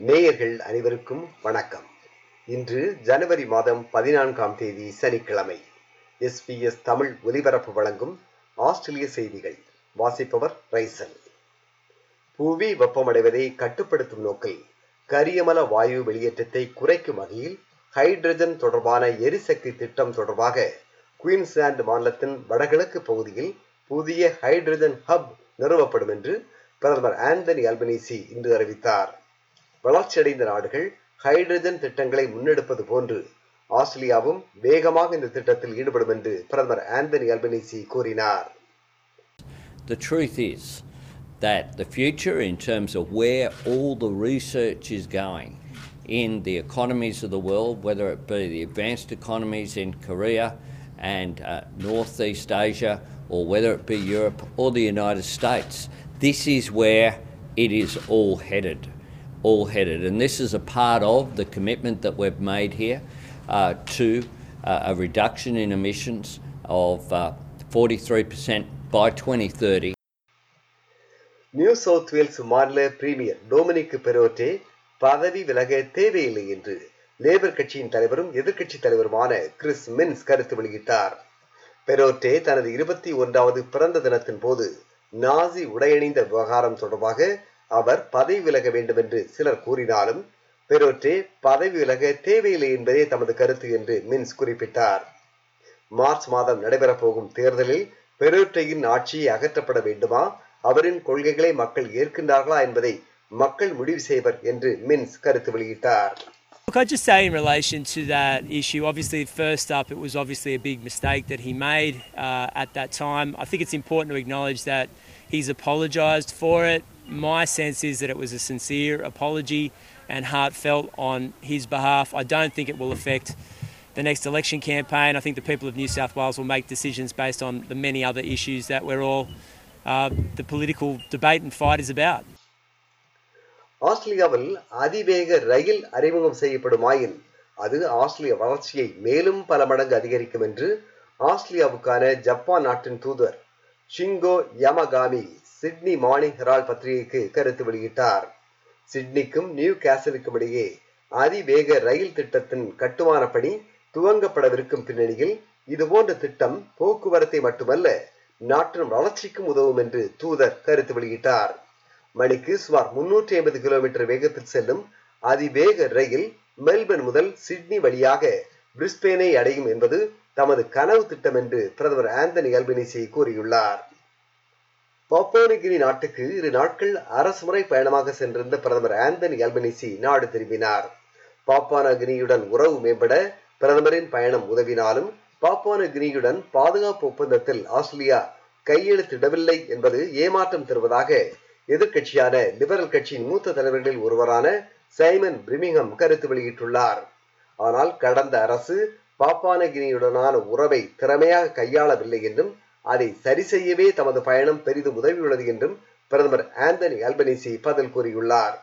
நேயர்கள் அனைவருக்கும் வணக்கம். இன்று ஜனவரி மாதம் பதினான்காம் தேதி சனிக்கிழமை. எஸ்பிஎஸ் தமிழ் ஒலிபரப்பு வழங்கும் ஆஸ்திரேலிய செய்திகள். வாசிப்பவர் ரைசன். புவி வெப்பமடைவதை கட்டுப்படுத்தும் நோக்கில் கரியமல வாயு வெளியேற்றத்தை குறைக்கும் வகையில் ஹைட்ரஜன் தொடர்பான எரிசக்தி திட்டம் தொடர்பாக குயின்ஸ்லாந்து மாநிலத்தின் வடகிழக்கு பகுதியில் புதிய ஹைட்ரஜன் ஹப் நிறுவப்படும் என்று பிரதமர் ஆந்தனி அல்பனீசி இன்று அறிவித்தார். வளர்ச்சியடைந்த நாடுகள் ஹைட்ரஜன் திட்டங்களை முன்னெடுப்பது போன்று ஆஸ்திரேலியாவும் வேகமாக இந்த திட்டத்தில் ஈடுபடும் என்று பிரதமர் ஆந்தனி அல்பனீசி கூறினார் The truth is that the future, in terms of where all the research is going in the economies of the world, whether it be the advanced economies in Korea and uh, Northeast Asia, or whether it be Europe or the United States, this is where it is all headed. All headed. And this is a part of the commitment that we've made here uh, to uh, a reduction in emissions of uh, 43% by 2030. New South Wales மாநில premier Dominic Perrottet பதவி விலக தேவையில்லை என்று labour கட்சியின் தலைவரும் எதிர்க்கட்சி தலைவருமான Chris mins கருத்து வெளியிட்டார் பெரோட்டே தனது இருபத்தி ஒன்றாவது பிறந்த தினத்தின் போது நாசி உடையணிந்த விவகாரம் தொடர்பாக அவர் பதவி விலக வேண்டும் என்று சிலர் கூறினாலும் பெருவற்றே பதவி விலக தேவையில்லை என்பதே தமது கருத்து என்று மின்ஸ் குறிப்பிட்டார் மார்ச் மாதம் நடைபெறப்போகும் தேர்தலில் பெருவற்றையின் ஆட்சியை அகற்றப்பட வேண்டுமா அவரின் கொள்கைகளை மக்கள் ஏற்கின்றார்களா என்பதை மக்கள் முடிவு செய்வர் என்று மின்ஸ் கருத்து வெளியிட்டார் Look, I just say in relation to that issue, obviously, first up, it was obviously a big mistake that he made uh, at that time. I think it's important to acknowledge that he's apologised for it. My sense is that it was a sincere apology and heartfelt on his behalf. I don't think it will affect the next election campaign. I think the people of New South Wales will make decisions based on the many other issues that we're all, uh, the political debate and fight is about. ஆஸ்திரேலியாவில் அதிவேக ரயில் அறிமுகம் செய்யப்படுமாயின் அது ஆஸ்திரேலிய வளர்ச்சியை மேலும் பல மடங்கு அதிகரிக்கும் என்று ஆஸ்திரேலியாவுக்கான ஜப்பான் நாட்டின் தூதர் ஷிங்கோ யமகாமி Sydney Morning Herald பத்திரிகைக்கு கருத்து வெளியிட்டார். சிட்னிக்கும் நியூ கேசலுக்கும் இடையே அதிவேக ரயில் திட்டத்தின் கட்டுமான பணி துவங்கப்படவிருக்கும் பின்னணியில் இதுபோன்ற திட்டம் போக்குவரத்தை மட்டுமல்ல நாட்டின் வளர்ச்சிக்கும் உதவும் என்று தூதர் கருத்து வெளியிட்டார். மணிக்கு சுமார் முன்னூற்றி ஐம்பது கிலோமீட்டர் வேகத்தில் செல்லும் அதிவேக ரயில் மெல்பர்ன் முதல் சிட்னி வழியாக பிரிஸ்பேனை அடையும் என்பது தமது கனவு திட்டம் என்று பிரதமர் ஆந்தனி அல்பனிசி கூறியுள்ளார். பப்போனிகிரி நாட்டுக்கு இரு நாட்கள் அரசுமுறை பயணமாக சென்றிருந்த பிரதமர் ஆந்தனி அல்பனிசி நாடு திரும்பினார். பாப்பானகிரியுடன் உறவு மேம்பட பிரதமரின் பயணம் உதவினாலும் பாப்பானகிரியுடன் பாதுகாப்பு ஒப்பந்தத்தில் ஆஸ்திரேலியா கையெழுத்திடவில்லை என்பது ஏமாற்றம் தருவதாக எதிர்க்கட்சியான லிபரல் கட்சியின் மூத்த தலைவர்களில் ஒருவரான சைமன் பிரிமிங்ஹம் கருத்து வெளியிட்டுள்ளார். ஆனால் கடந்த அரசு பாப்பானகிரியுடனான உறவை திறமையாக கையாளவில்லை என்றும் அதை சரி செய்யவே தமது பயணம் பெரிதும் உதவியுள்ளது என்றும் பிரதமர் ஆந்தனி அல்பனிசி பதில் கூறியுள்ளார்.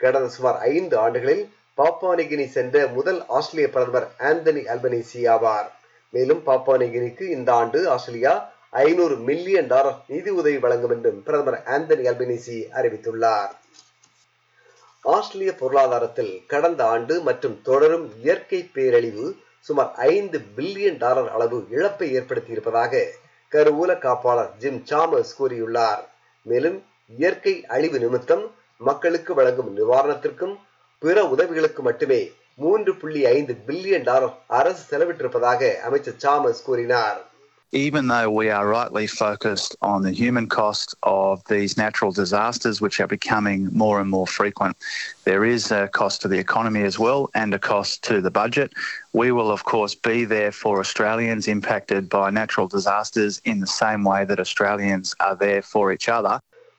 கடந்த சுமார் ஐந்து ஆண்டுகளில் பாப்பானிகினி சென்ற முதல் ஆஸ்திரேலிய பிரதமர் ஆந்தனி அல்பனிசி ஆவார். மேலும் பாப்பானிகினிக்கு இந்த ஆண்டு ஆஸ்திரேலியா ஐநூறு மில்லியன் டாலர் நிதி உதவி வழங்கும் என்றும் பிரதமர் ஆந்தனி அல்பனிசி அறிவித்துள்ளார். ஆஸ்திரேலிய பொருளாதாரத்தில் கடந்த ஆண்டு மற்றும் தொடரும் இயற்கை பேரழிவு சுமார் ஐந்து பில்லியன் டாலர் அளவு இழப்பை ஏற்படுத்தியிருப்பதாக கருவூல காப்பாளர் ஜிம் சாமர்ஸ் கூறியுள்ளார். மேலும் இயற்கை அழிவு நிமித்தம் மக்களுக்கு வழங்கும் நிவாரணத்திற்கும் பிற உதவிகளுக்கு மட்டுமே மூன்று புள்ளி ஐந்து பில்லியன் டாலர் அரசு செலவிட்டிருப்பதாக அமைச்சர் சாமர்ஸ் கூறினார். Even though we are rightly focused on the human cost of these natural disasters, which are becoming more and more frequent, there is a cost to the economy as well and a cost to the budget. We will, of course, be there for Australians impacted by natural disasters in the same way that Australians are there for each other.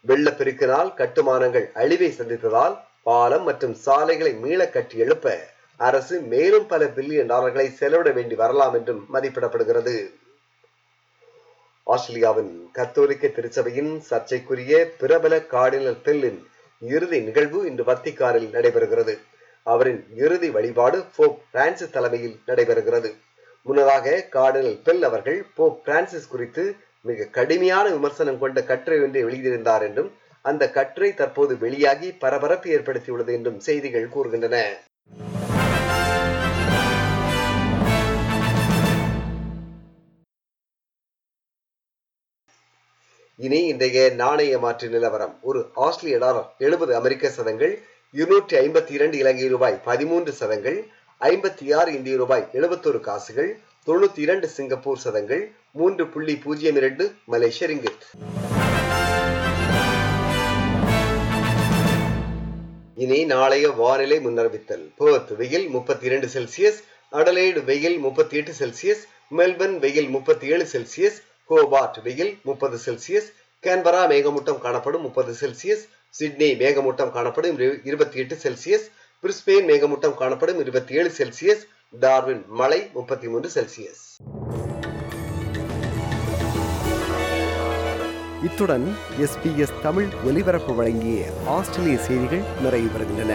வெள்ளப்பெருக்கினால் கட்டுமானங்கள் அழிவை சந்தித்ததால் பாலம் மற்றும் சாலைகளை மீள கட்டி எழுப்ப அரசு மேலும் பல பில்லியன் டாலர்களை செலவிட வேண்டி வரலாம் என்றும் மதிப்பிடப்படுகிறது ஆஸ்திரேலியாவின் கத்தோலிக்க திருச்சபையின் சர்ச்சைக்குரிய பிரபல கார்டினல் பெல்லின் இறுதி நிகழ்வு இன்று வத்திக்காரில் நடைபெறுகிறது. அவரின் இறுதி வழிபாடு போப் பிரான்சிஸ் தலைமையில் நடைபெறுகிறது. முன்னதாக கார்டினல் பெல் அவர்கள் போப் பிரான்சிஸ் குறித்து மிக கடுமையான விமர்சனம் கொண்ட கட்டுரை ஒன்றை வெளியிட்டிருந்தார் என்றும் அந்த கட்டுரை தற்போது வெளியாகி பரபரப்பு ஏற்படுத்தியுள்ளது என்றும் செய்திகள் கூறுகின்றன. இனி இன்றைய நாணய மாற்று நிலவரம். ஒரு ஆஸ்திரேலிய டாலர் எழுபது அமெரிக்க சதங்கள் இருநூற்றி ஐம்பத்தி இரண்டு இலங்கை ரூபாய் பதிமூன்று சதங்கள் ஐம்பத்தி ஆறு இந்திய ரூபாய் எழுபத்தொரு காசுகள் தொண்ணூத்தி இரண்டு சிங்கப்பூர் சதங்கள் மூன்று புள்ளி பூஜ்ஜியம் இரண்டு மலேசிய ரிங்கிட். இனி நாளைய வானிலை முன்னறிவித்தல். பேர்த் வெயில் முப்பத்தி இரண்டு செல்சியஸ் அடலைடு வெயில் முப்பத்தி எட்டு செல்சியஸ் மெல்பர்ன் வெயில் முப்பத்தி ஏழு செல்சியஸ் ஹோபார்ட் வெயில் முப்பது செல்சியஸ் கேன்பரா மேகமூட்டம் காணப்படும் முப்பது செல்சியஸ் சிட்னி மேகமூட்டம் காணப்படும் இருபத்தி எட்டு செல்சியஸ் பிரிஸ்பெயின் மேகமூட்டம் காணப்படும் இருபத்தி ஏழு செல்சியஸ் டார்வின் மலை முப்பத்தி மூன்று செல்சியஸ். இத்துடன் எஸ்பிஎஸ் தமிழ் ஒலிபரப்பு வழங்கிய ஆஸ்திரேலிய செய்திகள் நிறைவு பெறுகின்றன